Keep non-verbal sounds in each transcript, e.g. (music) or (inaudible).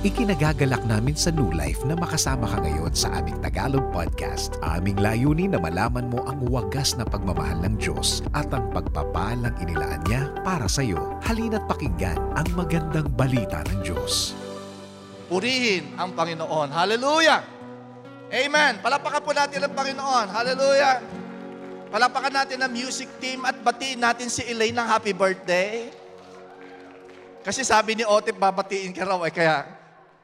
Ikinagagalak namin sa New Life na makasama ka ngayon sa aming Tagalog podcast. Aming layunin na malaman mo ang wagas na pagmamahal ng Diyos at ang pagpapalang inilaan niya para sa iyo. Halina't pakinggan ang magandang balita ng Diyos. Purihin ang Panginoon. Hallelujah! Amen! Palapakan po natin ang Panginoon. Hallelujah! Palapakan natin ang music team at batiin natin si Elaine ng happy birthday. Kasi sabi ni Otip, babatiin ka raw. Eh, kaya,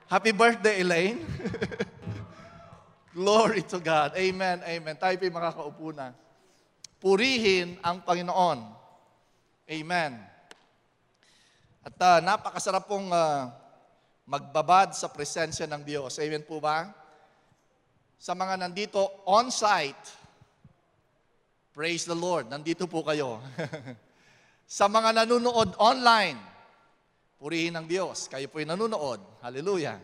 happy birthday, Elaine. (laughs) Glory to God. Amen, amen. Tayo po'y makakaupo na. Purihin ang Panginoon. Amen. At uh, napakasarap pong uh, magbabad sa presensya ng Diyos. Amen po ba? Sa mga nandito on-site, praise the Lord, nandito po kayo. (laughs) sa mga nanonood online, purihin ng Diyos. Kayo po'y nanonood. Hallelujah.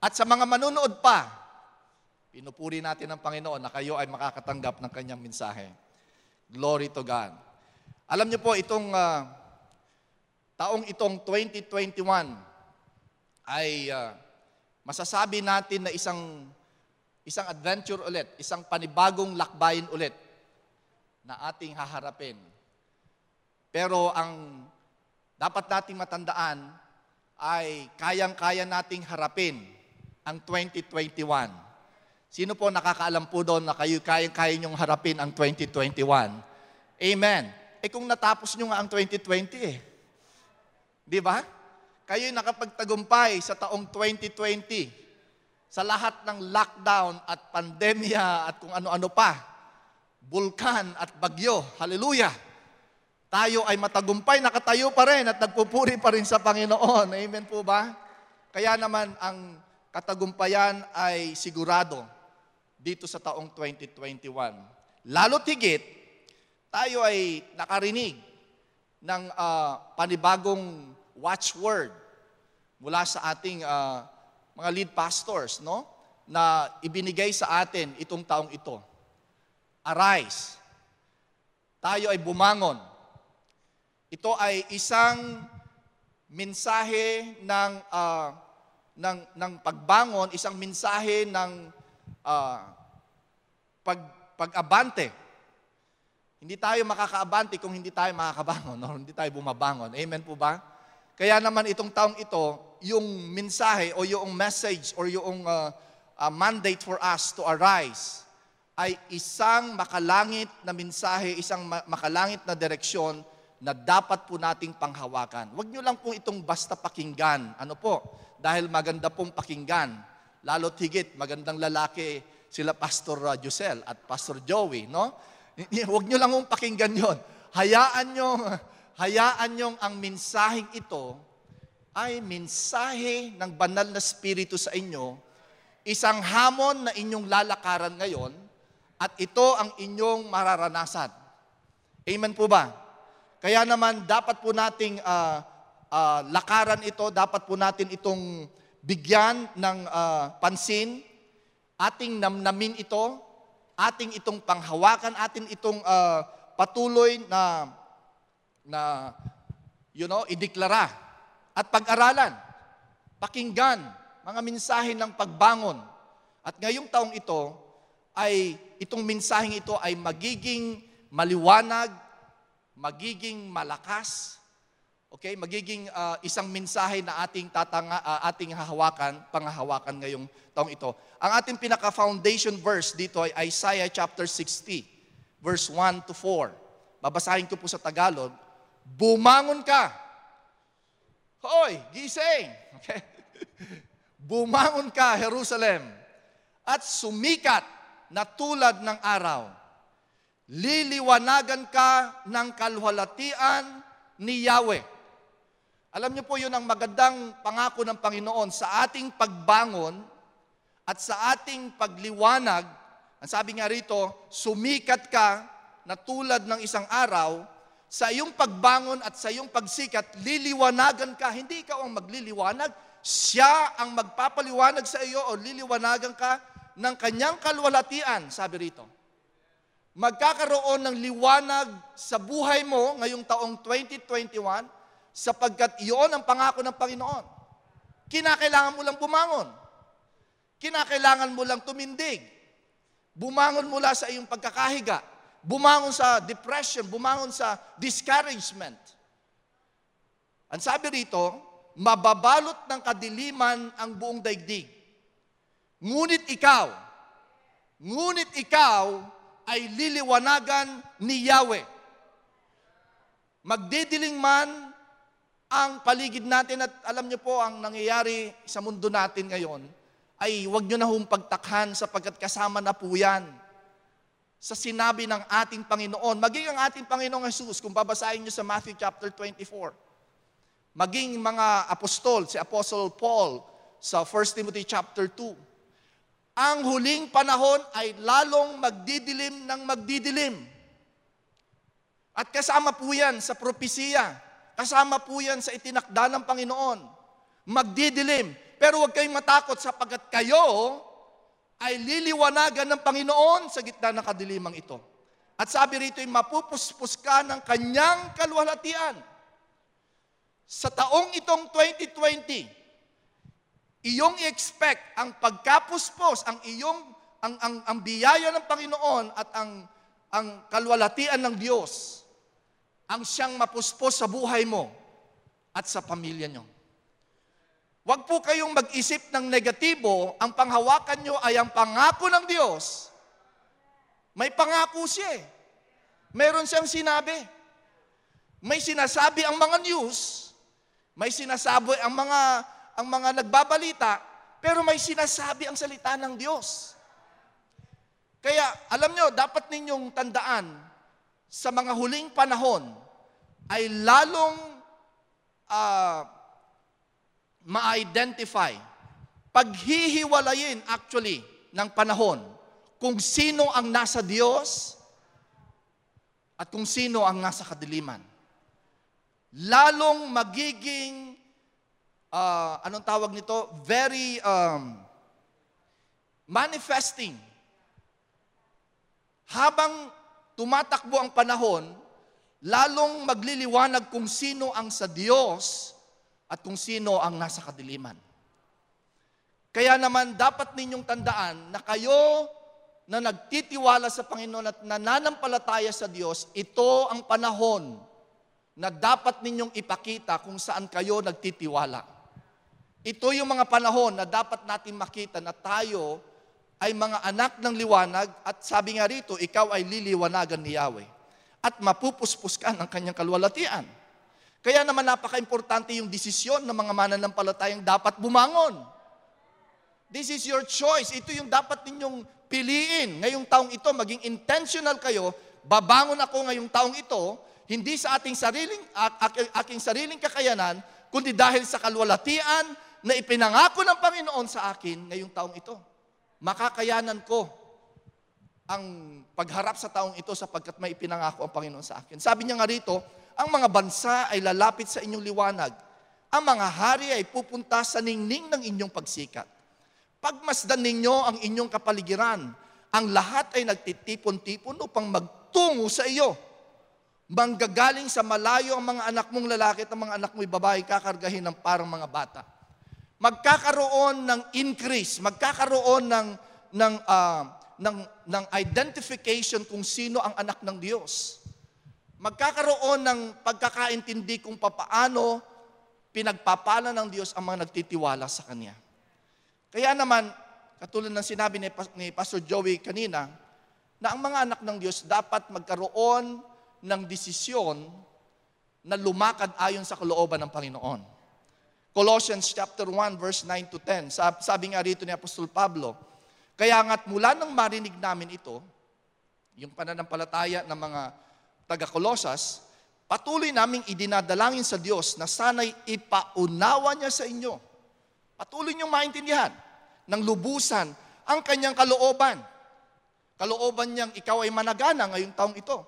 At sa mga manunood pa, pinupuri natin ang Panginoon na kayo ay makakatanggap ng kanyang mensahe. Glory to God. Alam niyo po, itong uh, taong itong 2021 ay uh, masasabi natin na isang isang adventure ulit, isang panibagong lakbayin ulit na ating haharapin. Pero ang dapat nating matandaan ay kayang-kaya nating harapin ang 2021. Sino po nakakaalam po doon na kayo kayang-kaya nyong harapin ang 2021? Amen. Eh kung natapos nyo nga ang 2020 eh. Di ba? Kayo nakapagtagumpay sa taong 2020 sa lahat ng lockdown at pandemya at kung ano-ano pa. Bulkan at bagyo. Hallelujah. Tayo ay matagumpay, nakatayo pa rin at nagpupuri pa rin sa Panginoon. Amen po ba? Kaya naman ang katagumpayan ay sigurado dito sa taong 2021. Lalo't higit, tayo ay nakarinig ng uh, panibagong watchword mula sa ating uh, mga lead pastors, no? Na ibinigay sa atin itong taong ito. Arise. Tayo ay bumangon. Ito ay isang mensahe ng uh, ng ng pagbangon, isang mensahe ng uh, pag pag-abante. Hindi tayo makakaabante kung hindi tayo makakabangon o hindi tayo bumabangon. Amen po ba? Kaya naman itong taong ito, yung mensahe o yung message or yung uh, uh, mandate for us to arise ay isang makalangit na mensahe, isang makalangit na direksyon na dapat po nating panghawakan. Huwag nyo lang po itong basta pakinggan. Ano po? Dahil maganda pong pakinggan. Lalo't higit, magandang lalaki sila Pastor uh, Josel at Pastor Joey, no? Huwag nyo lang pong pakinggan yon. Hayaan nyo, (laughs) hayaan nyo ang mensaheng ito ay mensahe ng banal na spirito sa inyo, isang hamon na inyong lalakaran ngayon, at ito ang inyong mararanasan. Amen po ba? Kaya naman dapat po nating uh, uh, lakaran ito, dapat po natin itong bigyan ng uh, pansin, ating namnamin ito, ating itong panghawakan, ating itong uh, patuloy na na you know, ideklara at pag-aralan, pakinggan mga mensahe ng pagbangon. At ngayong taong ito ay itong mensaheng ito ay magiging maliwanag, magiging malakas, okay, magiging uh, isang mensahe na ating tatanga, uh, ating hahawakan, pangahawakan ngayong taong ito. Ang ating pinaka-foundation verse dito ay Isaiah chapter 60, verse 1 to 4. Babasahin ko po sa Tagalog, Bumangon ka! Hoy, gising! (laughs) Okay? Bumangon ka, Jerusalem, at sumikat na tulad ng araw liliwanagan ka ng kalwalatian ni Yahweh. Alam niyo po yun ang magandang pangako ng Panginoon sa ating pagbangon at sa ating pagliwanag. Ang sabi nga rito, sumikat ka na tulad ng isang araw, sa iyong pagbangon at sa iyong pagsikat, liliwanagan ka. Hindi ikaw ang magliliwanag, siya ang magpapaliwanag sa iyo o liliwanagan ka ng kanyang kalwalatian, sabi rito magkakaroon ng liwanag sa buhay mo ngayong taong 2021 sapagkat iyon ang pangako ng Panginoon. Kinakailangan mo lang bumangon. Kinakailangan mo lang tumindig. Bumangon mula sa iyong pagkakahiga. Bumangon sa depression, bumangon sa discouragement. Ang sabi rito, mababalot ng kadiliman ang buong daigdig. Ngunit ikaw, ngunit ikaw ay liliwanagan ni Yahweh. Magdidiling man ang paligid natin at alam niyo po ang nangyayari sa mundo natin ngayon ay huwag niyo na hong pagtakhan sapagkat kasama na po yan sa sinabi ng ating Panginoon. Maging ang ating Panginoong Jesus, kung babasahin niyo sa Matthew chapter 24, maging mga apostol, si Apostle Paul sa 1 Timothy chapter 2, ang huling panahon ay lalong magdidilim ng magdidilim. At kasama po yan sa propesiya. Kasama po yan sa itinakda ng Panginoon. Magdidilim. Pero huwag kayong matakot sapagkat kayo ay liliwanagan ng Panginoon sa gitna ng kadilimang ito. At sabi rito, mapupuspos ka ng kanyang kalwalatian. Sa taong itong 2020, iyong i-expect ang pagkapuspos, ang iyong ang, ang, ang biyaya ng Panginoon at ang, ang kalwalatian ng Diyos ang siyang mapuspos sa buhay mo at sa pamilya nyo. Huwag po kayong mag-isip ng negatibo, ang panghawakan nyo ay ang pangako ng Diyos. May pangako siya eh. Meron siyang sinabi. May sinasabi ang mga news, may sinasabi ang mga ang mga nagbabalita, pero may sinasabi ang salita ng Diyos. Kaya alam nyo, dapat ninyong tandaan sa mga huling panahon ay lalong uh, ma-identify, paghihiwalayin actually ng panahon kung sino ang nasa Diyos at kung sino ang nasa kadiliman. Lalong magiging, uh, anong tawag nito? Very um, manifesting. Habang tumatakbo ang panahon, lalong magliliwanag kung sino ang sa Diyos at kung sino ang nasa kadiliman. Kaya naman dapat ninyong tandaan na kayo na nagtitiwala sa Panginoon at nananampalataya sa Diyos, ito ang panahon na dapat ninyong ipakita kung saan kayo nagtitiwala. Ito yung mga panahon na dapat natin makita na tayo ay mga anak ng liwanag at sabi nga rito, ikaw ay liliwanagan ni Yahweh at mapupuspos ka ng kanyang kalwalatian. Kaya naman napaka-importante yung desisyon ng mga mananampalatayang dapat bumangon. This is your choice. Ito yung dapat ninyong piliin. Ngayong taong ito, maging intentional kayo, babangon ako ngayong taong ito, hindi sa ating sariling, aking sariling kakayanan, kundi dahil sa kalwalatian na ipinangako ng Panginoon sa akin ngayong taong ito makakayanan ko ang pagharap sa taong ito sapagkat may ipinangako ang Panginoon sa akin. Sabi niya nga rito, ang mga bansa ay lalapit sa inyong liwanag. Ang mga hari ay pupunta sa ningning ng inyong pagsikat. Pagmasdan ninyo ang inyong kapaligiran, ang lahat ay nagtitipon-tipon upang magtungo sa iyo. Manggagaling sa malayo ang mga anak mong lalaki at ang mga anak mong babae kakargahin ng parang mga bata magkakaroon ng increase, magkakaroon ng ng uh, ng ng identification kung sino ang anak ng Diyos. Magkakaroon ng pagkakaintindi kung papaano pinagpapala ng Diyos ang mga nagtitiwala sa Kanya. Kaya naman, katulad ng sinabi ni, ni Pastor Joey kanina, na ang mga anak ng Diyos dapat magkaroon ng desisyon na lumakad ayon sa kalooban ng Panginoon. Colossians chapter 1 verse 9 to 10. Sabi nga rito ni Apostol Pablo, kaya nga't mula nang marinig namin ito, yung pananampalataya ng mga taga-Colosas, patuloy naming idinadalangin sa Diyos na sana'y ipaunawa niya sa inyo. Patuloy niyong maintindihan ng lubusan ang kanyang kalooban. Kalooban niyang ikaw ay managana ngayong taong ito.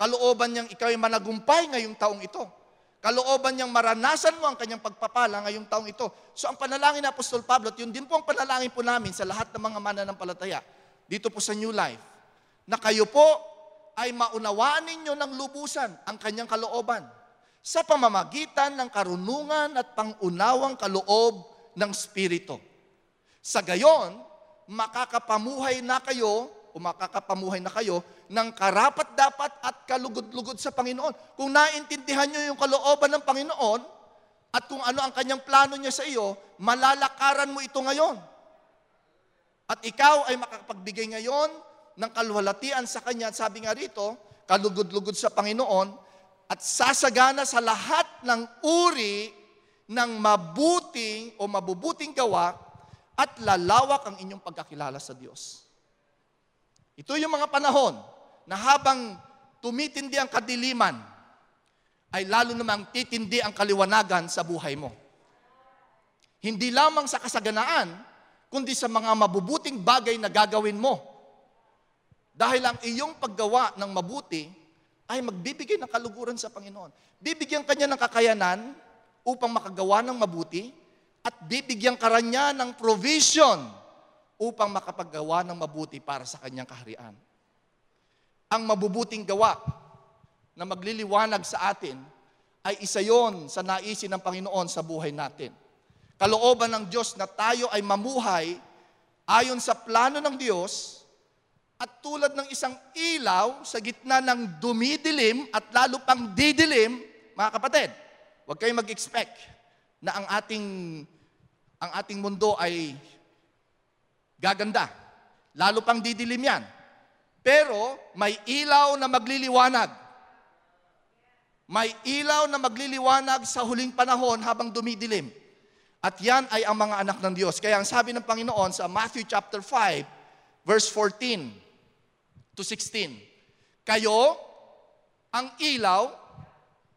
Kalooban niyang ikaw ay managumpay ngayong taong ito kalooban niyang maranasan mo ang kanyang pagpapala ngayong taong ito. So ang panalangin ni Apostol Pablo, yun din po ang panalangin po namin sa lahat ng mga mananampalataya dito po sa New Life, na kayo po ay maunawaan ninyo ng lubusan ang kanyang kalooban sa pamamagitan ng karunungan at pangunawang kaloob ng Espiritu. Sa gayon, makakapamuhay na kayo o makakapamuhay na kayo ng karapat-dapat at kalugod-lugod sa Panginoon. Kung naintindihan nyo yung kalooban ng Panginoon at kung ano ang kanyang plano niya sa iyo, malalakaran mo ito ngayon. At ikaw ay makapagbigay ngayon ng kalwalatian sa Kanya. Sabi nga rito, kalugod-lugod sa Panginoon at sasagana sa lahat ng uri ng mabuting o mabubuting gawa at lalawak ang inyong pagkakilala sa Diyos. Ito yung mga panahon na habang tumitindi ang kadiliman, ay lalo namang titindi ang kaliwanagan sa buhay mo. Hindi lamang sa kasaganaan, kundi sa mga mabubuting bagay na gagawin mo. Dahil ang iyong paggawa ng mabuti ay magbibigay ng kaluguran sa Panginoon. Bibigyan kanya ng kakayanan upang makagawa ng mabuti at bibigyan ka niya ng provision upang makapaggawa ng mabuti para sa kanyang kaharian. Ang mabubuting gawa na magliliwanag sa atin ay isa yon sa naisin ng Panginoon sa buhay natin kalooban ng Diyos na tayo ay mamuhay ayon sa plano ng Diyos at tulad ng isang ilaw sa gitna ng dumidilim at lalo pang didilim, mga kapatid, huwag kayong mag-expect na ang ating ang ating mundo ay gaganda. Lalo pang didilim yan. Pero may ilaw na magliliwanag. May ilaw na magliliwanag sa huling panahon habang dumidilim. At yan ay ang mga anak ng Diyos. Kaya ang sabi ng Panginoon sa Matthew chapter 5, verse 14 to 16, Kayo ang ilaw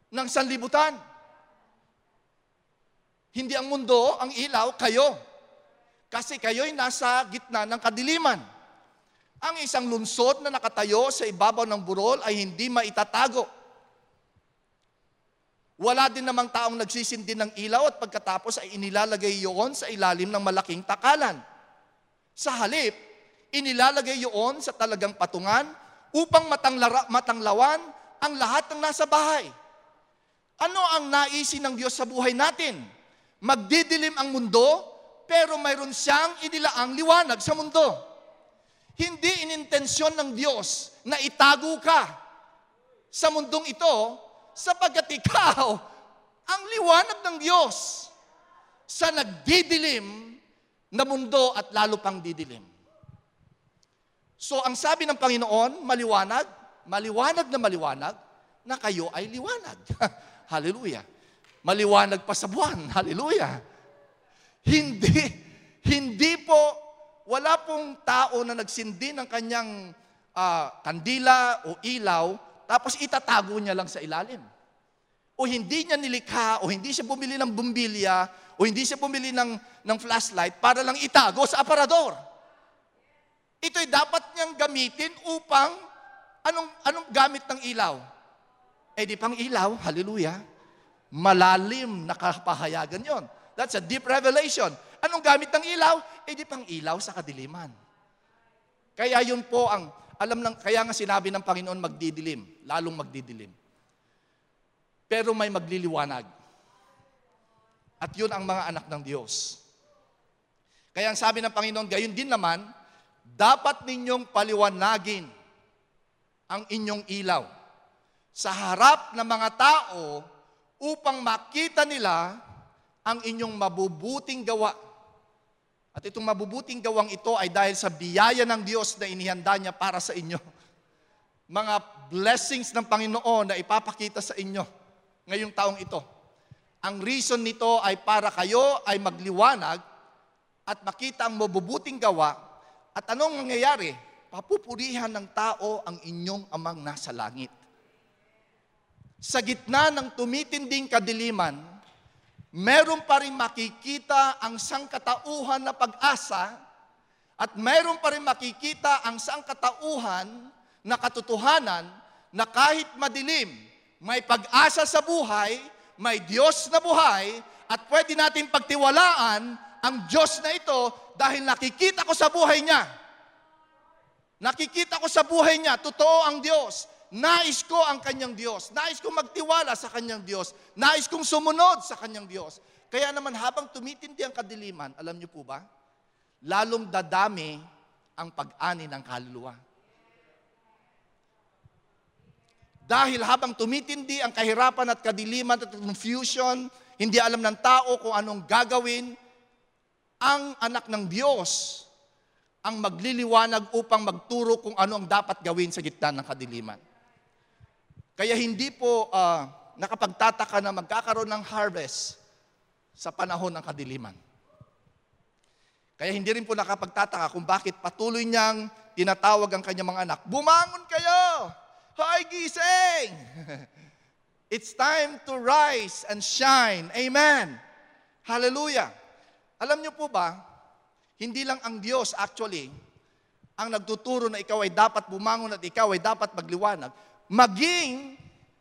ng sanlibutan. Hindi ang mundo, ang ilaw, kayo. Kasi kayo'y nasa gitna ng kadiliman. Ang isang lunsod na nakatayo sa ibabaw ng burol ay hindi maitatago wala din namang taong nagsisindi ng ilaw at pagkatapos ay inilalagay iyon sa ilalim ng malaking takalan. Sa halip, inilalagay iyon sa talagang patungan upang matanglara, matanglawan ang lahat ng nasa bahay. Ano ang naisin ng Diyos sa buhay natin? Magdidilim ang mundo, pero mayroon siyang inilaang liwanag sa mundo. Hindi inintensyon ng Diyos na itago ka sa mundong ito sapagkat ikaw ang liwanag ng Diyos sa nagdidilim na mundo at lalo pang didilim. So ang sabi ng Panginoon, maliwanag, maliwanag na maliwanag, na kayo ay liwanag. (laughs) Hallelujah. Maliwanag pa sa buwan. (laughs) Hallelujah. Hindi, (laughs) hindi po, wala pong tao na nagsindi ng kanyang uh, kandila o ilaw tapos itatago niya lang sa ilalim. O hindi niya nilikha, o hindi siya bumili ng bumbilya, o hindi siya bumili ng, ng flashlight para lang itago sa aparador. Ito'y dapat niyang gamitin upang anong, anong gamit ng ilaw? Eh di pang ilaw, hallelujah, malalim na kapahayagan yon. That's a deep revelation. Anong gamit ng ilaw? Eh di pang ilaw sa kadiliman. Kaya yun po ang alam lang, kaya nga sinabi ng Panginoon magdidilim, lalong magdidilim. Pero may magliliwanag. At yun ang mga anak ng Diyos. Kaya ang sabi ng Panginoon, gayon din naman, dapat ninyong paliwanagin ang inyong ilaw sa harap ng mga tao upang makita nila ang inyong mabubuting gawa at itong mabubuting gawang ito ay dahil sa biyaya ng Diyos na inihanda niya para sa inyo. Mga blessings ng Panginoon na ipapakita sa inyo ngayong taong ito. Ang reason nito ay para kayo ay magliwanag at makita ang mabubuting gawa. At anong nangyayari? Papupurihan ng tao ang inyong amang nasa langit. Sa gitna ng tumitinding kadiliman, meron pa rin makikita ang sangkatauhan na pag-asa at meron pa rin makikita ang sangkatauhan na katotohanan na kahit madilim, may pag-asa sa buhay, may Diyos na buhay, at pwede natin pagtiwalaan ang Diyos na ito dahil nakikita ko sa buhay niya. Nakikita ko sa buhay niya, totoo ang Diyos. Nais ko ang kanyang Diyos. Nais kong magtiwala sa kanyang Diyos. Nais kong sumunod sa kanyang Diyos. Kaya naman habang tumitindi ang kadiliman, alam niyo po ba, lalong dadami ang pag-ani ng kaluluwa. Dahil habang tumitindi ang kahirapan at kadiliman at confusion, hindi alam ng tao kung anong gagawin, ang anak ng Diyos ang magliliwanag upang magturo kung ano ang dapat gawin sa gitna ng kadiliman. Kaya hindi po uh, nakapagtataka na magkakaroon ng harvest sa panahon ng kadiliman. Kaya hindi rin po nakapagtataka kung bakit patuloy niyang tinatawag ang kanyang mga anak, Bumangon kayo! Hoy, gising! (laughs) It's time to rise and shine. Amen. Hallelujah. Alam niyo po ba, hindi lang ang Diyos actually ang nagtuturo na ikaw ay dapat bumangon at ikaw ay dapat magliwanag. Maging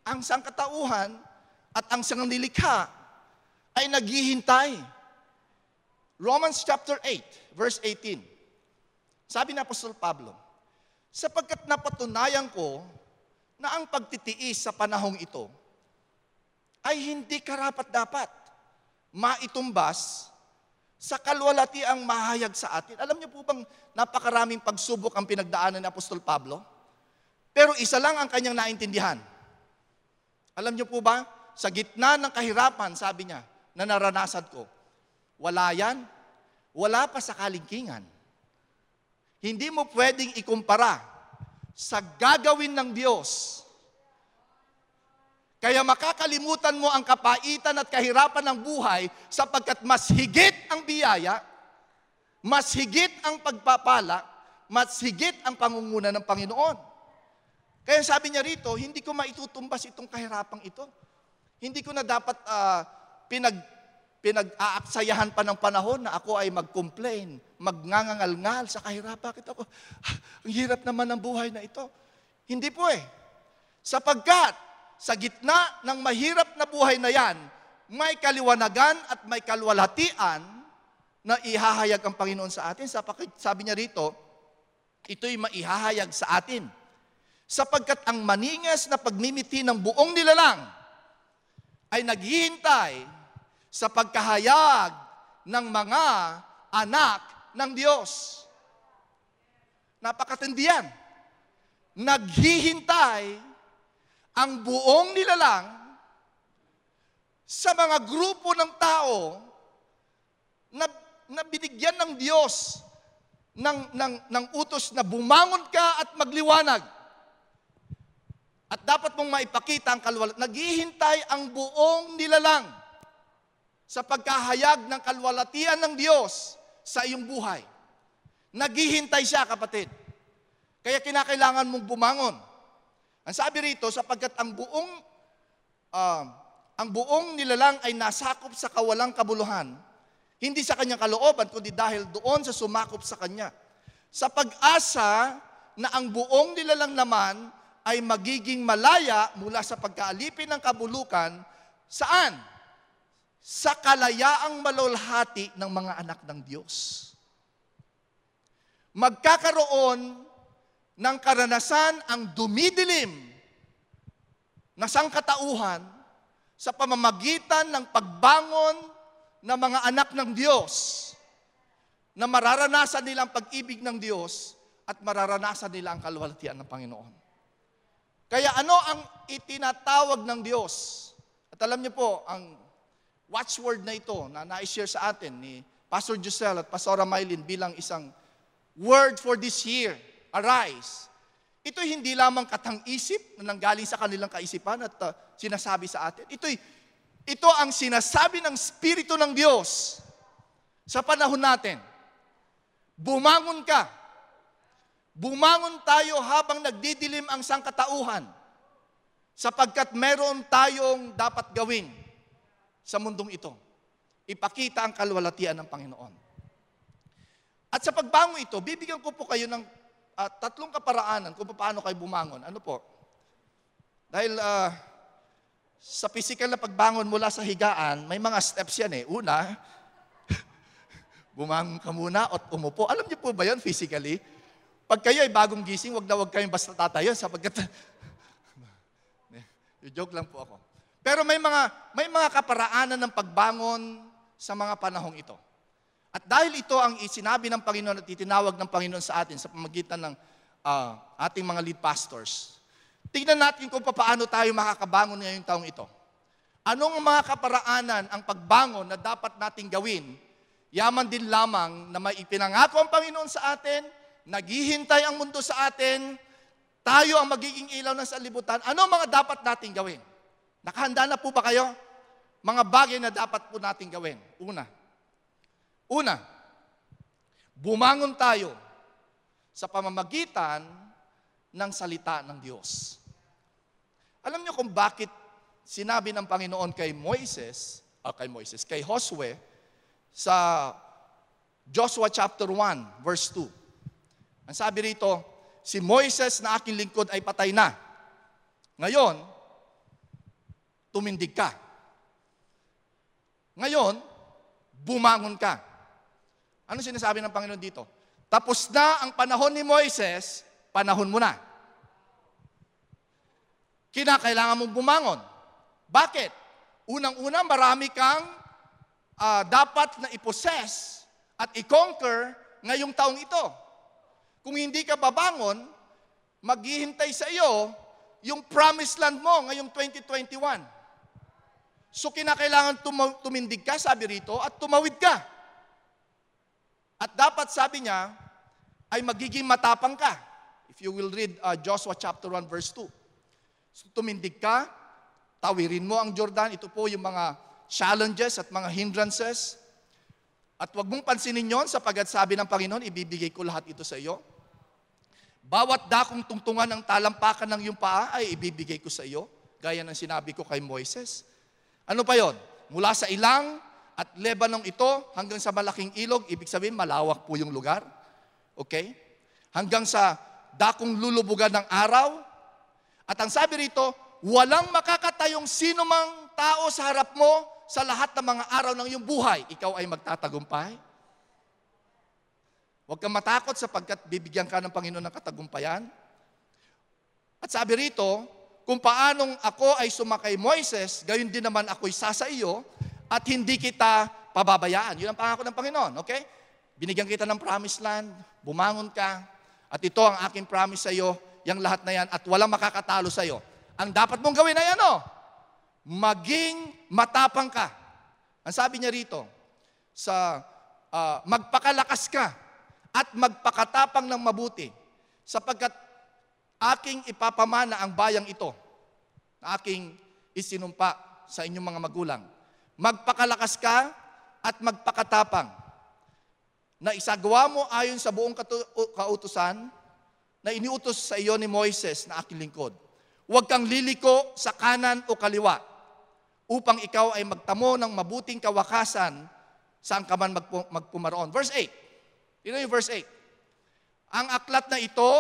ang sangkatauhan at ang sanglilikha ay naghihintay. Romans chapter 8, verse 18. Sabi ni Apostol Pablo, sapagkat napatunayan ko na ang pagtitiis sa panahong ito ay hindi karapat-dapat maitumbas sa kalwalati ang mahayag sa atin. Alam niyo po bang napakaraming pagsubok ang pinagdaanan ni Apostol Pablo? Pero isa lang ang kanyang naintindihan. Alam niyo po ba, sa gitna ng kahirapan, sabi niya, na naranasan ko, wala yan, wala pa sa kalingkingan. Hindi mo pwedeng ikumpara sa gagawin ng Diyos kaya makakalimutan mo ang kapaitan at kahirapan ng buhay sapagkat mas higit ang biyaya, mas higit ang pagpapala, mas higit ang pangunguna ng Panginoon. Kaya sabi niya rito, hindi ko maitutumbas itong kahirapang ito. Hindi ko na dapat uh, pinag, pinag-aaksayahan pa ng panahon na ako ay mag-complain, magngangangalngal sa kahirapan. Bakit ako, ah, ang hirap naman ng buhay na ito. Hindi po eh. Sapagkat sa gitna ng mahirap na buhay na yan, may kaliwanagan at may kalwalhatian na ihahayag ang Panginoon sa atin. Sabi niya rito, ito'y maihahayag sa atin. Sapagkat ang maningas na pagmimiti ng buong nilalang ay naghihintay sa pagkahayag ng mga anak ng Diyos. Napakatindi yan. Naghihintay ang buong nilalang sa mga grupo ng tao na, na binigyan ng Diyos ng, ng, ng utos na bumangon ka at magliwanag. At dapat mong maipakita ang kalwalat. Naghihintay ang buong nilalang sa pagkahayag ng kalwalatian ng Diyos sa iyong buhay. Naghihintay siya, kapatid. Kaya kinakailangan mong bumangon. Ang sabi rito, sapagkat ang buong uh, ang buong nilalang ay nasakop sa kawalang kabuluhan, hindi sa kanyang kalooban, kundi dahil doon sa sumakop sa kanya. Sa pag-asa na ang buong nilalang naman ay magiging malaya mula sa pagkaalipin ng kabulukan, saan? Sa kalayaang malulhati ng mga anak ng Diyos. Magkakaroon ng karanasan ang dumidilim na sangkatauhan sa pamamagitan ng pagbangon ng mga anak ng Diyos na mararanasan nila ang pag-ibig ng Diyos at mararanasan nila ang kalwalatian ng Panginoon. Kaya ano ang itinatawag ng Diyos? At alam niyo po, ang watchword na ito na na-share sa atin ni Pastor Giselle at Pastor Maylin bilang isang word for this year arise. Ito hindi lamang katang-isip na nanggaling sa kanilang kaisipan at uh, sinasabi sa atin. Ito'y, ito ang sinasabi ng Espiritu ng Diyos sa panahon natin. Bumangon ka. Bumangon tayo habang nagdidilim ang sangkatauhan sapagkat meron tayong dapat gawin sa mundong ito. Ipakita ang kalwalatian ng Panginoon. At sa pagbango ito, bibigyan ko po kayo ng uh, tatlong kaparaanan kung paano kayo bumangon. Ano po? Dahil uh, sa physical na pagbangon mula sa higaan, may mga steps yan eh. Una, (laughs) bumangon ka muna at umupo. Alam niyo po ba yan physically? Pag kayo ay bagong gising, wag na wag kayong basta tatayo sapagkat (laughs) joke lang po ako. Pero may mga may mga kaparaanan ng pagbangon sa mga panahong ito. At dahil ito ang isinabi ng Panginoon at itinawag ng Panginoon sa atin sa pamagitan ng uh, ating mga lead pastors, tignan natin kung paano tayo makakabangon ngayong taong ito. Anong mga kaparaanan ang pagbangon na dapat nating gawin? Yaman din lamang na may ipinangako ang Panginoon sa atin, naghihintay ang mundo sa atin, tayo ang magiging ilaw ng sanlibutan. Ano mga dapat nating gawin? Nakahanda na po ba kayo? Mga bagay na dapat po nating gawin. Una, Una, bumangon tayo sa pamamagitan ng salita ng Diyos. Alam niyo kung bakit sinabi ng Panginoon kay Moises, o uh, kay Moises, kay Josue, sa Joshua chapter 1, verse 2. Ang sabi rito, si Moises na aking lingkod ay patay na. Ngayon, tumindig ka. Ngayon, bumangon ka. Ano sinasabi ng Panginoon dito? Tapos na ang panahon ni Moises, panahon mo na. Kinakailangan mong bumangon. Bakit? Unang-una, marami kang uh, dapat na iposes at i-conquer ngayong taong ito. Kung hindi ka babangon, maghihintay sa iyo yung promised land mo ngayong 2021. So kinakailangan tumindig ka, sabi rito, at tumawid ka. At dapat sabi niya, ay magiging matapang ka. If you will read uh, Joshua chapter 1 verse 2. So tumindig ka, tawirin mo ang Jordan. Ito po yung mga challenges at mga hindrances. At wag mong pansinin yon sapagat sabi ng Panginoon, ibibigay ko lahat ito sa iyo. Bawat dakong tungtungan ng talampakan ng iyong paa ay ibibigay ko sa iyo, gaya ng sinabi ko kay Moises. Ano pa yon? Mula sa ilang at Lebanon ito hanggang sa malaking ilog, ibig sabihin malawak po yung lugar. Okay? Hanggang sa dakong lulubugan ng araw. At ang sabi rito, walang makakatayong sino mang tao sa harap mo sa lahat ng mga araw ng iyong buhay. Ikaw ay magtatagumpay. Huwag kang matakot sapagkat bibigyan ka ng Panginoon ng katagumpayan. At sabi rito, kung paanong ako ay sumakay Moises, gayon din naman ako'y sasa iyo, at hindi kita pababayaan. Yun ang pangako ng Panginoon, okay? Binigyan kita ng promised land, bumangon ka, at ito ang aking promise sa iyo, yung lahat na yan, at walang makakatalo sa iyo. Ang dapat mong gawin ay ano? Maging matapang ka. Ang sabi niya rito, sa uh, magpakalakas ka at magpakatapang ng mabuti sapagkat aking ipapamana ang bayang ito na aking isinumpa sa inyong mga magulang magpakalakas ka at magpakatapang na isagawa mo ayon sa buong kautusan na iniutos sa iyo ni Moises na aking lingkod. Huwag kang liliko sa kanan o kaliwa upang ikaw ay magtamo ng mabuting kawakasan saan ka man magpumaroon. Verse 8. Ito yung verse 8. Ang aklat na ito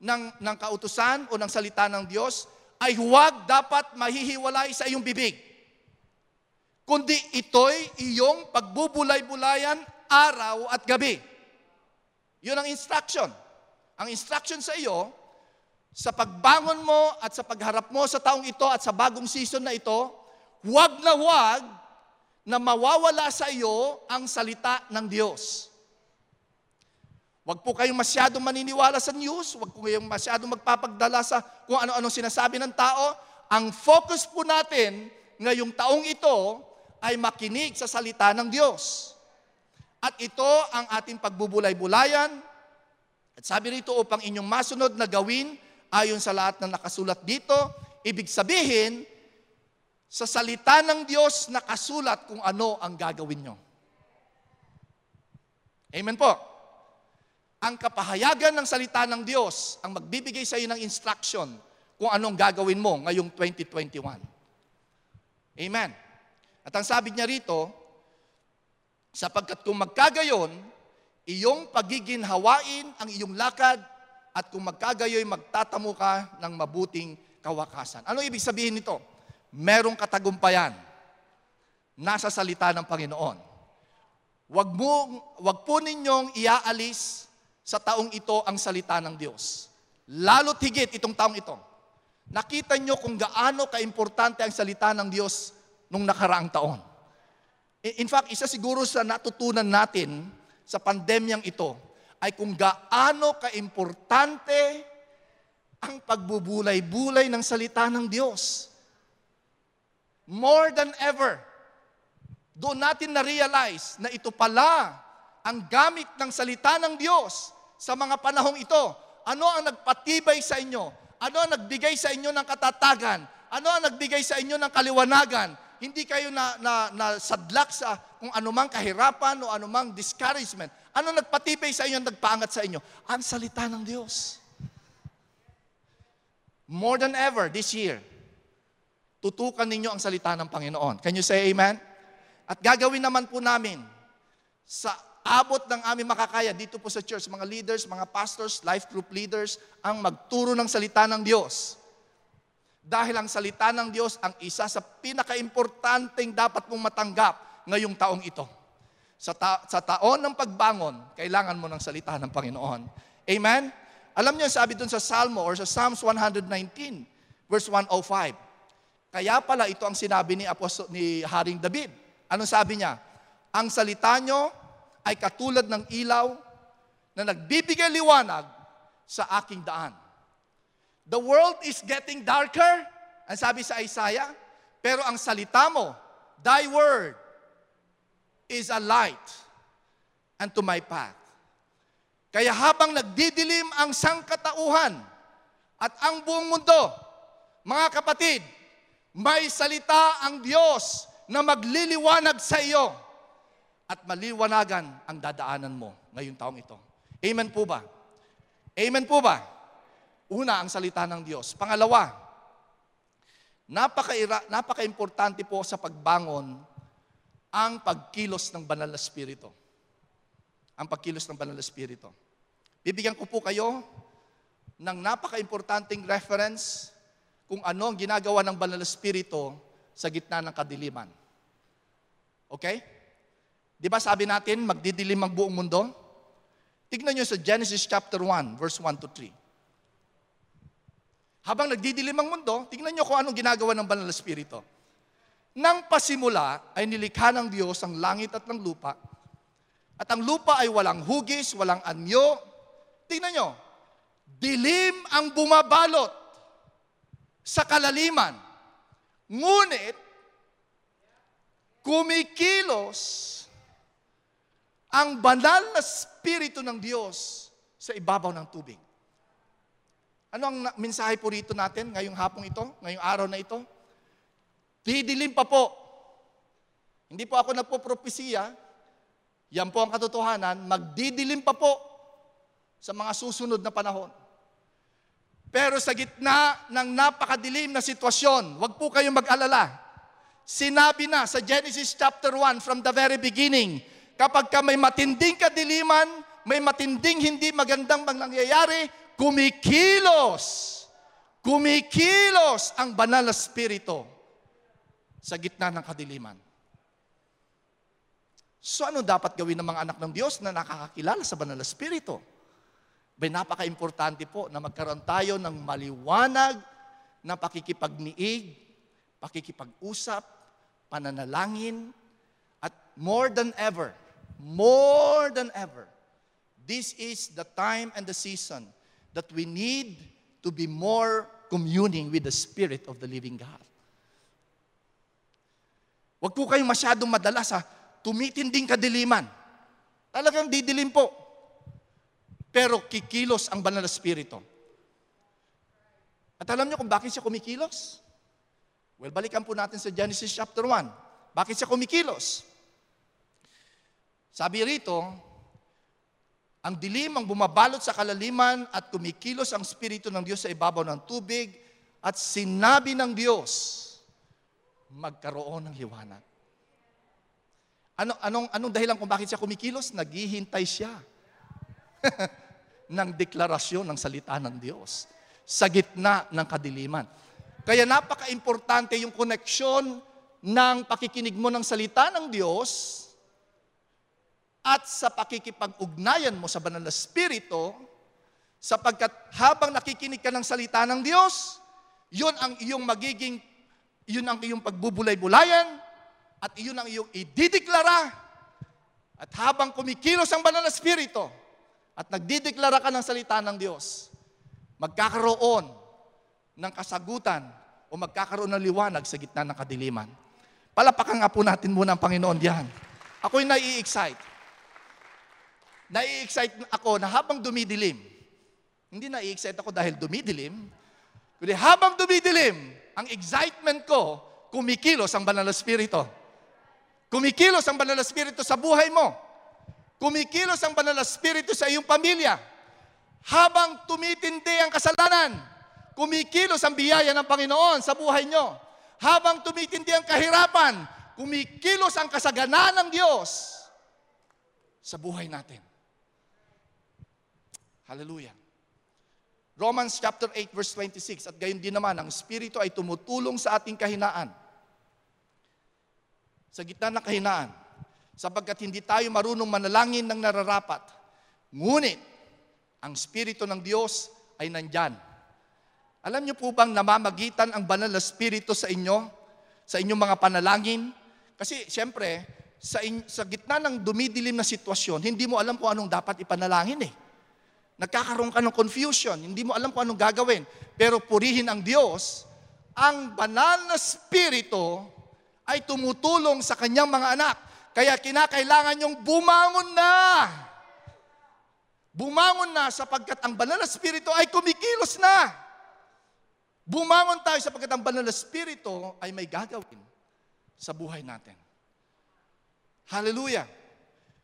ng, ng kautusan o ng salita ng Diyos ay huwag dapat mahihiwalay sa iyong bibig kundi ito'y iyong pagbubulay-bulayan araw at gabi. Yun ang instruction. Ang instruction sa iyo, sa pagbangon mo at sa pagharap mo sa taong ito at sa bagong season na ito, huwag na huwag na mawawala sa iyo ang salita ng Diyos. Huwag po kayong masyadong maniniwala sa news, huwag po kayong masyadong magpapagdala sa kung ano-anong sinasabi ng tao. Ang focus po natin ngayong taong ito ay makinig sa salita ng Diyos. At ito ang ating pagbubulay-bulayan. At sabi rito upang inyong masunod na gawin ayon sa lahat ng nakasulat dito, ibig sabihin, sa salita ng Diyos nakasulat kung ano ang gagawin nyo. Amen po. Ang kapahayagan ng salita ng Diyos ang magbibigay sa iyo ng instruction kung anong gagawin mo ngayong 2021. Amen. At ang sabi niya rito, sapagkat kung magkagayon, iyong pagiginhawain ang iyong lakad at kung magkagayoy magtatamo ka ng mabuting kawakasan. Ano ibig sabihin nito? Merong katagumpayan. Nasa salita ng Panginoon. Wag, mo, wag po ninyong iaalis sa taong ito ang salita ng Diyos. Lalo't higit itong taong ito. Nakita nyo kung gaano kaimportante ang salita ng Diyos nung nakaraang taon. In fact, isa siguro sa natutunan natin sa pandemyang ito ay kung gaano kaimportante ang pagbubulay-bulay ng salita ng Diyos. More than ever, doon natin na-realize na ito pala ang gamit ng salita ng Diyos sa mga panahong ito. Ano ang nagpatibay sa inyo? Ano ang nagbigay sa inyo ng katatagan? Ano ang nagbigay sa inyo ng kaliwanagan? Hindi kayo na, na, na sadlak sa kung anumang kahirapan o anumang discouragement. Ano nagpatibay sa inyo, nagpaangat sa inyo? Ang salita ng Diyos. More than ever this year, tutukan ninyo ang salita ng Panginoon. Can you say amen? At gagawin naman po namin sa abot ng aming makakaya dito po sa church, mga leaders, mga pastors, life group leaders, ang magturo ng salita ng Diyos. Dahil ang salita ng Diyos ang isa sa pinakaimportanteng dapat mong matanggap ngayong taong ito. Sa, ta- sa taon ng pagbangon, kailangan mo ng salita ng Panginoon. Amen? Alam niyo, sabi dun sa Salmo or sa Psalms 119, verse 105, kaya pala ito ang sinabi ni, Apostol, ni Haring David. Anong sabi niya? Ang salita niyo ay katulad ng ilaw na nagbibigay liwanag sa aking daan. The world is getting darker, ang sabi sa Isaiah, pero ang salita mo, thy word, is a light unto my path. Kaya habang nagdidilim ang sangkatauhan at ang buong mundo, mga kapatid, may salita ang Diyos na magliliwanag sa iyo at maliwanagan ang dadaanan mo ngayong taong ito. Amen po ba? Amen po ba? Una, ang salita ng Diyos. Pangalawa, napaka napaka-importante po sa pagbangon ang pagkilos ng banal na spirito. Ang pagkilos ng banal na spirito. Bibigyan ko po kayo ng napaka-importanting reference kung ano ang ginagawa ng banal na spirito sa gitna ng kadiliman. Okay? Di ba sabi natin, magdidilim ang buong mundo? Tignan nyo sa Genesis chapter 1, verse 1 to 3. Habang nagdidilim ang mundo, tignan nyo kung anong ginagawa ng banal na spirito. Nang pasimula ay nilikha ng Diyos ang langit at ng lupa. At ang lupa ay walang hugis, walang anyo. Tingnan nyo, dilim ang bumabalot sa kalaliman. Ngunit, kumikilos ang banal na spirito ng Diyos sa ibabaw ng tubig. Ano ang mensahe po rito natin ngayong hapong ito, ngayong araw na ito? Didilim pa po. Hindi po ako nagpo-propesiya. Yan po ang katotohanan. Magdidilim pa po sa mga susunod na panahon. Pero sa gitna ng napakadilim na sitwasyon, huwag po kayong mag-alala. Sinabi na sa Genesis chapter 1 from the very beginning, kapag ka may matinding kadiliman, may matinding hindi magandang nangyayari, kumikilos. Kumikilos ang banal na spirito sa gitna ng kadiliman. So ano dapat gawin ng mga anak ng Diyos na nakakakilala sa banal na spirito? May napaka-importante po na magkaroon tayo ng maliwanag na pakikipagniig, pakikipag-usap, pananalangin, at more than ever, more than ever, this is the time and the season that we need to be more communing with the Spirit of the living God. Huwag po kayong masyadong madala sa tumitinding kadiliman. Talagang didilim po. Pero kikilos ang banal na spirito. At alam niyo kung bakit siya kumikilos? Well, balikan po natin sa Genesis chapter 1. Bakit siya kumikilos? Sabi rito, ang dilim ang bumabalot sa kalaliman at kumikilos ang Espiritu ng Diyos sa ibabaw ng tubig at sinabi ng Diyos, magkaroon ng liwanag. Ano, anong, anong dahilan kung bakit siya kumikilos? Naghihintay siya (laughs) ng deklarasyon ng salita ng Diyos sa gitna ng kadiliman. Kaya napaka-importante yung koneksyon ng pakikinig mo ng salita ng Diyos at sa pakikipag-ugnayan mo sa banal na spirito, sapagkat habang nakikinig ka ng salita ng Diyos, yun ang iyong magiging, yun ang iyong pagbubulay-bulayan, at iyon ang iyong idideklara. At habang kumikilos ang banal na spirito at nagdideklara ka ng salita ng Diyos, magkakaroon ng kasagutan o magkakaroon ng liwanag sa gitna ng kadiliman. Palapakan nga po natin muna ang Panginoon diyan. Ako'y nai-excite. Nai-excite ako na habang dumidilim, hindi nai-excite ako dahil dumidilim, kundi habang dumidilim, ang excitement ko, kumikilos ang banal na spirito. Kumikilos ang banal na spirito sa buhay mo. Kumikilos ang banal na spirito sa iyong pamilya. Habang tumitindi ang kasalanan, kumikilos ang biyaya ng Panginoon sa buhay nyo. Habang tumitindi ang kahirapan, kumikilos ang kasaganaan ng Diyos sa buhay natin. Hallelujah. Romans chapter 8 verse 26 at gayon din naman ang Espiritu ay tumutulong sa ating kahinaan sa gitna ng kahinaan, sapagkat hindi tayo marunong manalangin ng nararapat. Ngunit, ang Espiritu ng Diyos ay nandyan. Alam niyo po bang namamagitan ang banal na Espiritu sa inyo, sa inyong mga panalangin? Kasi siyempre, sa, in, sa gitna ng dumidilim na sitwasyon, hindi mo alam kung anong dapat ipanalangin eh. Nagkakaroon ka ng confusion, hindi mo alam kung anong gagawin. Pero purihin ang Diyos, ang banal na Espiritu ay tumutulong sa kanyang mga anak. Kaya kinakailangan yung bumangon na. Bumangon na sapagkat ang banal na spirito ay kumikilos na. Bumangon tayo sapagkat ang banal na spirito ay may gagawin sa buhay natin. Hallelujah.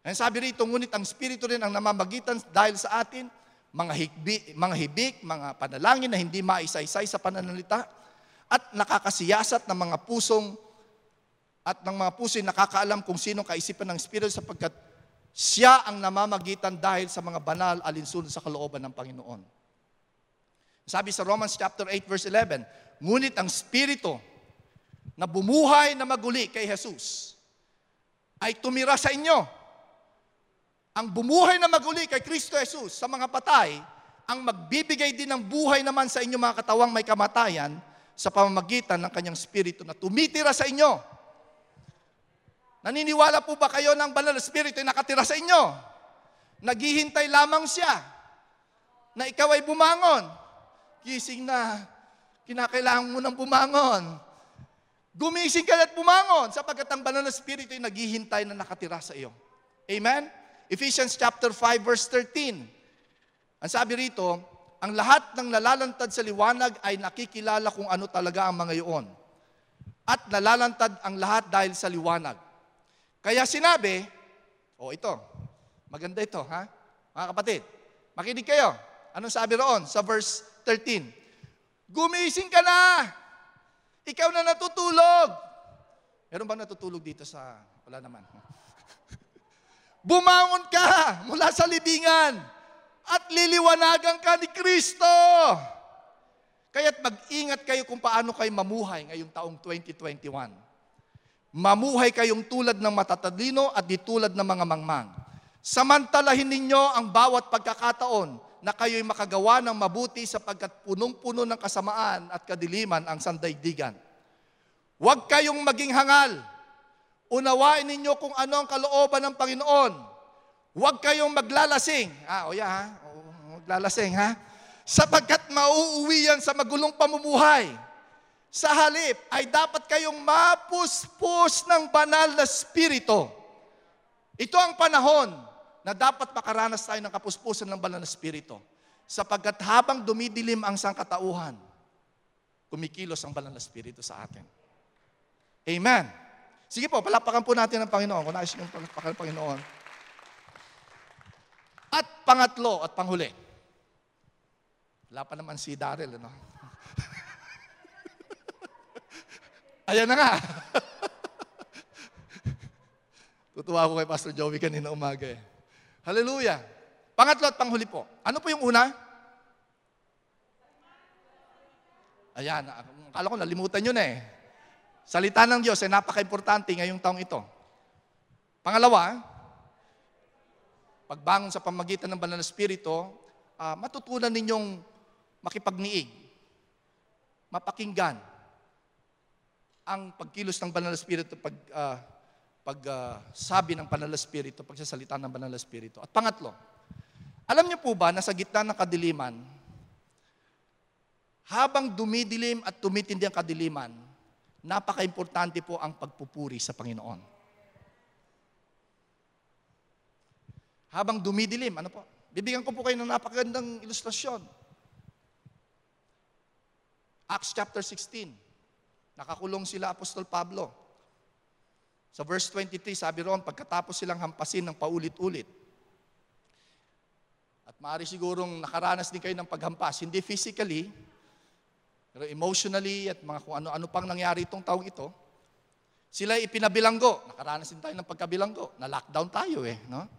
Ang sabi rito, ngunit ang spirito rin ang namamagitan dahil sa atin, mga, higbi, mga hibik, mga panalangin na hindi maisaysay sa pananalita, at nakakasiyasat ng mga pusong at ng mga puso'y nakakaalam kung sino kaisipan ng Espiritu sapagkat siya ang namamagitan dahil sa mga banal alinsunod sa kalooban ng Panginoon. Sabi sa Romans chapter 8 verse 11, ngunit ang Espiritu na bumuhay na maguli kay Jesus ay tumira sa inyo. Ang bumuhay na maguli kay Kristo Jesus sa mga patay, ang magbibigay din ng buhay naman sa inyo mga katawang may kamatayan sa pamamagitan ng kanyang Espiritu na tumitira sa inyo. Naniniwala po ba kayo ng banal na spirito ay nakatira sa inyo? Naghihintay lamang siya na ikaw ay bumangon. Gising na, kinakailangan mo nang bumangon. Gumising ka at bumangon sapagkat ang banal na spirito ay naghihintay na nakatira sa iyo. Amen? Ephesians chapter 5 verse 13. Ang sabi rito, ang lahat ng nalalantad sa liwanag ay nakikilala kung ano talaga ang mga iyon. At nalalantad ang lahat dahil sa liwanag. Kaya sinabi, o oh, ito, maganda ito, ha? Mga kapatid, makinig kayo. Anong sabi roon sa verse 13? Gumising ka na! Ikaw na natutulog! Meron bang natutulog dito sa, wala naman. Bumangon ka mula sa libingan at liliwanagan ka ni Kristo. Kaya't mag-ingat kayo kung paano kayo mamuhay ngayong taong 2021. Mamuhay kayong tulad ng matatalino at di tulad ng mga mangmang. Samantalahin ninyo ang bawat pagkakataon na kayo'y makagawa ng mabuti sapagkat punong-puno ng kasamaan at kadiliman ang sandaigdigan. Huwag kayong maging hangal. Unawain ninyo kung ano ang kalooban ng Panginoon. Huwag kayong maglalasing. Ah, o ya ha? O, maglalasing ha? Sapagkat mauuwi yan sa magulong pamumuhay sa halip ay dapat kayong mapuspos ng banal na spirito. Ito ang panahon na dapat makaranas tayo ng kapuspusan ng banal na spirito. Sapagkat habang dumidilim ang sangkatauhan, kumikilos ang banal na spirito sa atin. Amen. Sige po, palapakan po natin ang Panginoon. Kung nais yung palapakan ng Panginoon. At pangatlo at panghuli. Wala pa naman si Daryl, ano? (laughs) Ayan na nga. (laughs) Tutuwa ako kay Pastor Joey kanina umaga eh. Hallelujah. Pangatlo at panghuli po. Ano po yung una? Ayan, akala ko nalimutan na eh. Salita ng Diyos ay napaka-importante ngayong taong ito. Pangalawa, pagbangon sa pamagitan ng banal na spirito, uh, matutunan ninyong makipagniig, mapakinggan, ang pagkilos ng banal na spirito pag uh, pagsabi ng banal na spirito, pagsasalita ng banal na spirito. At pangatlo, alam niyo po ba na sa gitna ng kadiliman, habang dumidilim at tumitindi ang kadiliman, napaka-importante po ang pagpupuri sa Panginoon. Habang dumidilim, ano po? Bibigyan ko po kayo ng napakagandang ilustrasyon. Acts chapter 16. Nakakulong sila Apostol Pablo. Sa verse 23, sabi roon, pagkatapos silang hampasin ng paulit-ulit, at maaari sigurong nakaranas din kayo ng paghampas, hindi physically, pero emotionally at mga kung ano-ano pang nangyari itong taong ito, sila ipinabilanggo. Nakaranas din tayo ng pagkabilanggo. Na-lockdown tayo eh. No? (laughs)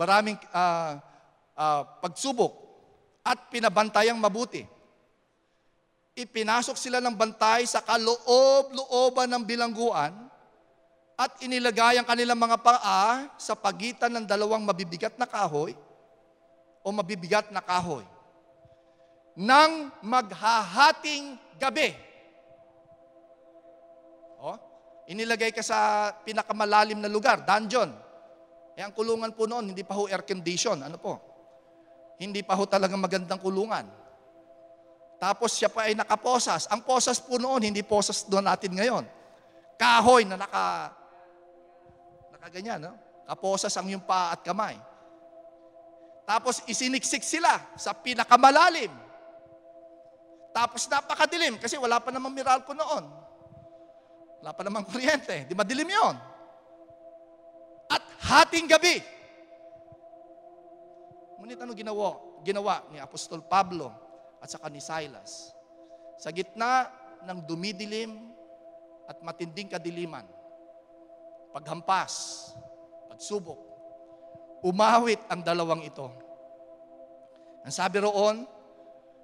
Maraming uh, uh, pagsubok at pinabantayang mabuti. Ipinasok sila ng bantay sa kaloob-looban ng bilangguan at inilagay ang kanilang mga paa sa pagitan ng dalawang mabibigat na kahoy o mabibigat na kahoy ng maghahating gabi. Oh, inilagay ka sa pinakamalalim na lugar, dungeon. Eh ang kulungan po noon, hindi pa ho air condition. Ano po? Hindi pa ho talagang magandang kulungan. Tapos siya pa ay nakaposas. Ang posas po noon, hindi posas doon natin ngayon. Kahoy na naka, nakaganyan, no? Kaposas ang yung paa at kamay. Tapos isiniksik sila sa pinakamalalim. Tapos napakadilim kasi wala pa namang Meralco noon. Wala pa namang kuryente. Di madilim yon. At hating gabi. Ngunit ano ginawa, ginawa ni Apostol Pablo at saka ni Silas? Sa gitna ng dumidilim at matinding kadiliman, paghampas, pagsubok, umawit ang dalawang ito. Ang sabi roon,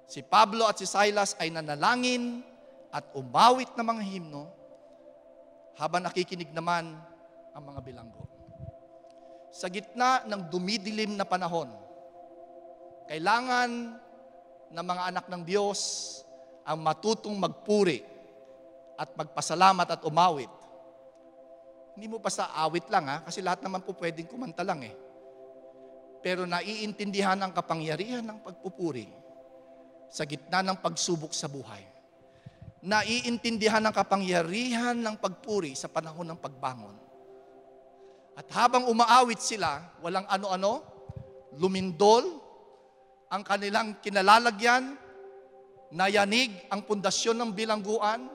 Si Pablo at si Silas ay nanalangin at umawit ng mga himno habang nakikinig naman ang mga bilanggo. Sa gitna ng dumidilim na panahon, kailangan ng mga anak ng Diyos ang matutong magpuri at magpasalamat at umawit. Hindi mo pa sa awit lang ha, kasi lahat naman po pwedeng kumanta lang eh. Pero naiintindihan ang kapangyarihan ng pagpupuri sa gitna ng pagsubok sa buhay. Naiintindihan ng kapangyarihan ng pagpuri sa panahon ng pagbangon. At habang umaawit sila, walang ano-ano, lumindol ang kanilang kinalalagyan, nayanig ang pundasyon ng bilangguan.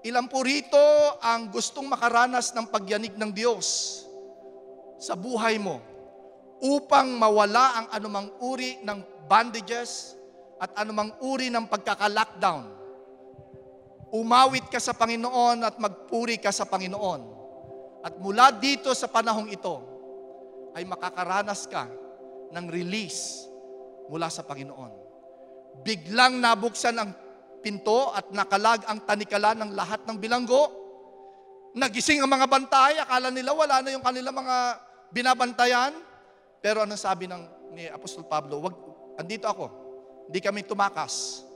Ilan po rito ang gustong makaranas ng pagyanig ng Diyos sa buhay mo upang mawala ang anumang uri ng bandages, at anumang uri ng pagkaka-lockdown. Umawit ka sa Panginoon at magpuri ka sa Panginoon. At mula dito sa panahong ito, ay makakaranas ka ng release mula sa Panginoon. Biglang nabuksan ang pinto at nakalag ang tanikala ng lahat ng bilanggo. Nagising ang mga bantay, akala nila wala na yung kanilang mga binabantayan. Pero ano sabi ng ni Apostol Pablo, wag, andito ako, hindi kami tumakas.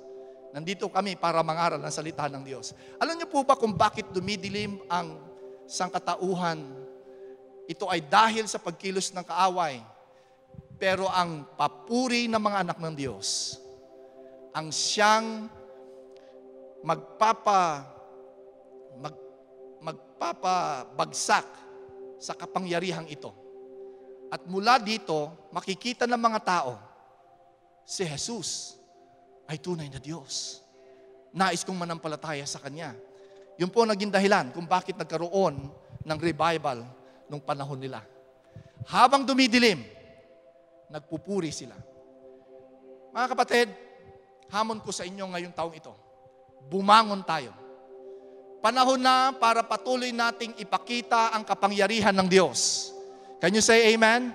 Nandito kami para mangaral ng salita ng Diyos. Alam niyo po ba kung bakit dumidilim ang sangkatauhan? Ito ay dahil sa pagkilos ng kaaway. Pero ang papuri ng mga anak ng Diyos, ang siyang magpapa mag, magpapabagsak sa kapangyarihang ito. At mula dito, makikita ng mga tao si Jesus ay tunay na Diyos. Nais kong manampalataya sa Kanya. Yun po naging dahilan kung bakit nagkaroon ng revival nung panahon nila. Habang dumidilim, nagpupuri sila. Mga kapatid, hamon ko sa inyo ngayong taong ito. Bumangon tayo. Panahon na para patuloy nating ipakita ang kapangyarihan ng Diyos. Can you say amen?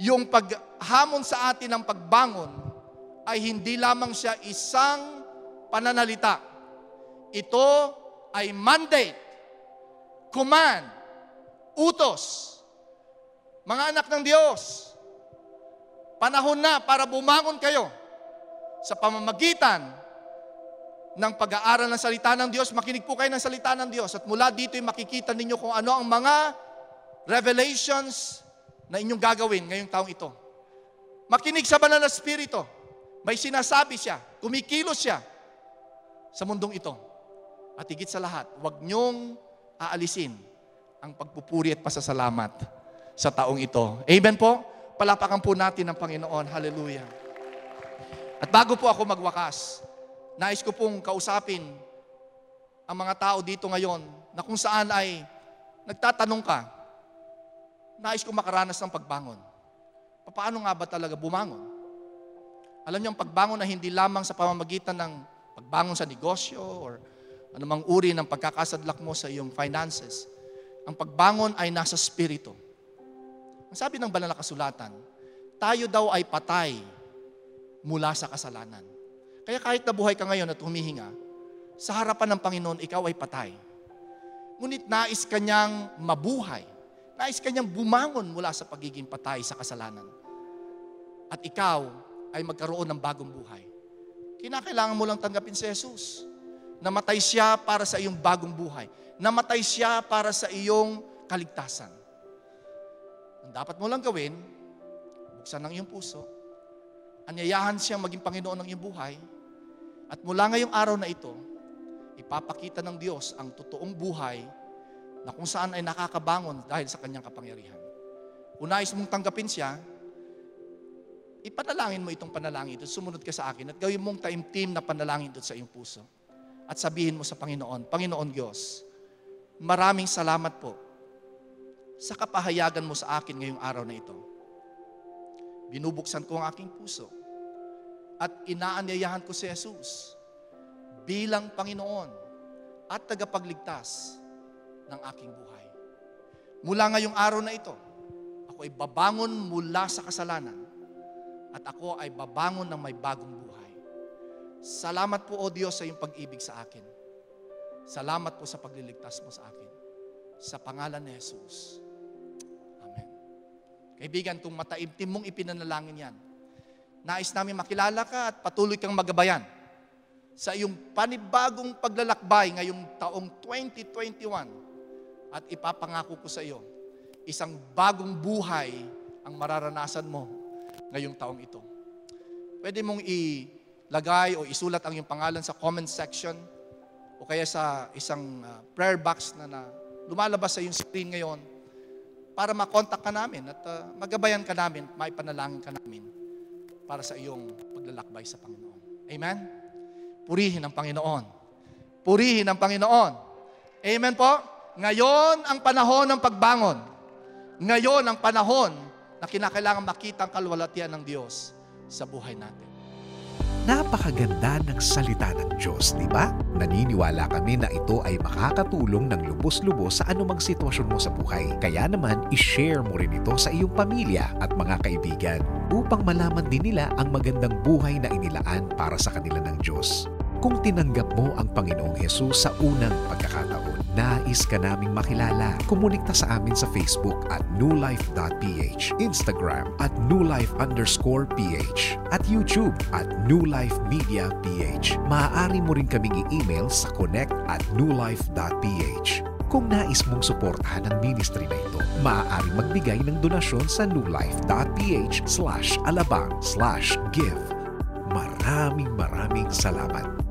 Yung paghamon sa atin ng pagbangon, ay hindi lamang siya isang pananalita. Ito ay mandate, command, utos. Mga anak ng Diyos, panahon na para bumangon kayo sa pamamagitan ng pag-aaral ng salita ng Diyos, makinig po kayo ng salita ng Diyos. At mula dito ay makikita ninyo kung ano ang mga revelations na inyong gagawin ngayong taong ito. Makinig sa banal na spirito. May sinasabi siya, kumikilos siya sa mundong ito. At higit sa lahat, huwag niyong aalisin ang pagpupuri at pasasalamat sa taong ito. Amen po? Palapakan po natin ang Panginoon. Hallelujah. At bago po ako magwakas, nais ko pong kausapin ang mga tao dito ngayon na kung saan ay nagtatanong ka, nais ko makaranas ng pagbangon. Paano nga ba talaga bumangon? Alam niyo, ang pagbangon na hindi lamang sa pamamagitan ng pagbangon sa negosyo or anumang uri ng pagkakasadlak mo sa iyong finances. Ang pagbangon ay nasa spirito. Ang sabi ng banal na kasulatan, tayo daw ay patay mula sa kasalanan. Kaya kahit nabuhay ka ngayon at humihinga, sa harapan ng Panginoon, ikaw ay patay. Ngunit nais kanyang mabuhay. Nais kanyang bumangon mula sa pagiging patay sa kasalanan. At ikaw ay magkaroon ng bagong buhay. Kinakailangan mo lang tanggapin si Jesus. Namatay siya para sa iyong bagong buhay. Namatay siya para sa iyong kaligtasan. Ang dapat mo lang gawin, buksan ang iyong puso, anyayahan siyang maging Panginoon ng iyong buhay, at mula ngayong araw na ito, ipapakita ng Diyos ang totoong buhay na kung saan ay nakakabangon dahil sa kanyang kapangyarihan. Kung nais mong tanggapin siya, ipanalangin mo itong panalangin ito, sumunod ka sa akin at gawin mong taimtim na panalangin ito sa iyong puso. At sabihin mo sa Panginoon, Panginoon Diyos, maraming salamat po sa kapahayagan mo sa akin ngayong araw na ito. Binubuksan ko ang aking puso at inaanyayahan ko si Jesus bilang Panginoon at tagapagligtas ng aking buhay. Mula ngayong araw na ito, ako ay babangon mula sa kasalanan at ako ay babangon ng may bagong buhay. Salamat po, O Diyos, sa iyong pag-ibig sa akin. Salamat po sa pagliligtas mo sa akin. Sa pangalan ni Jesus. Amen. Kaibigan, kung mataimtim mong ipinanalangin yan, nais namin makilala ka at patuloy kang magabayan sa iyong panibagong paglalakbay ngayong taong 2021 at ipapangako ko sa iyo, isang bagong buhay ang mararanasan mo ngayong taong ito. Pwede mong ilagay o isulat ang iyong pangalan sa comment section o kaya sa isang uh, prayer box na, na lumalabas sa iyong screen ngayon para makontak ka namin at uh, magabayan ka namin, maipanalangin ka namin para sa iyong paglalakbay sa Panginoon. Amen? Purihin ang Panginoon. Purihin ang Panginoon. Amen po? Ngayon ang panahon ng pagbangon. Ngayon ang panahon na kinakailangan makita ang kalwalatian ng Diyos sa buhay natin. Napakaganda ng salita ng Diyos, di ba? Naniniwala kami na ito ay makakatulong ng lubos-lubos sa anumang sitwasyon mo sa buhay. Kaya naman, ishare mo rin ito sa iyong pamilya at mga kaibigan upang malaman din nila ang magandang buhay na inilaan para sa kanila ng Diyos. Kung tinanggap mo ang Panginoong Hesus sa unang pagkakataon, nais ka naming makilala. Kumunikta sa amin sa Facebook at newlife.ph, Instagram at newlife underscore ph, at YouTube at newlifemediaph. Maaari mo rin kaming i-email sa connect at newlife.ph. Kung nais mong suportahan ang ministry na ito, maaari magbigay ng donasyon sa newlife.ph slash alabang slash give. Maraming maraming salamat.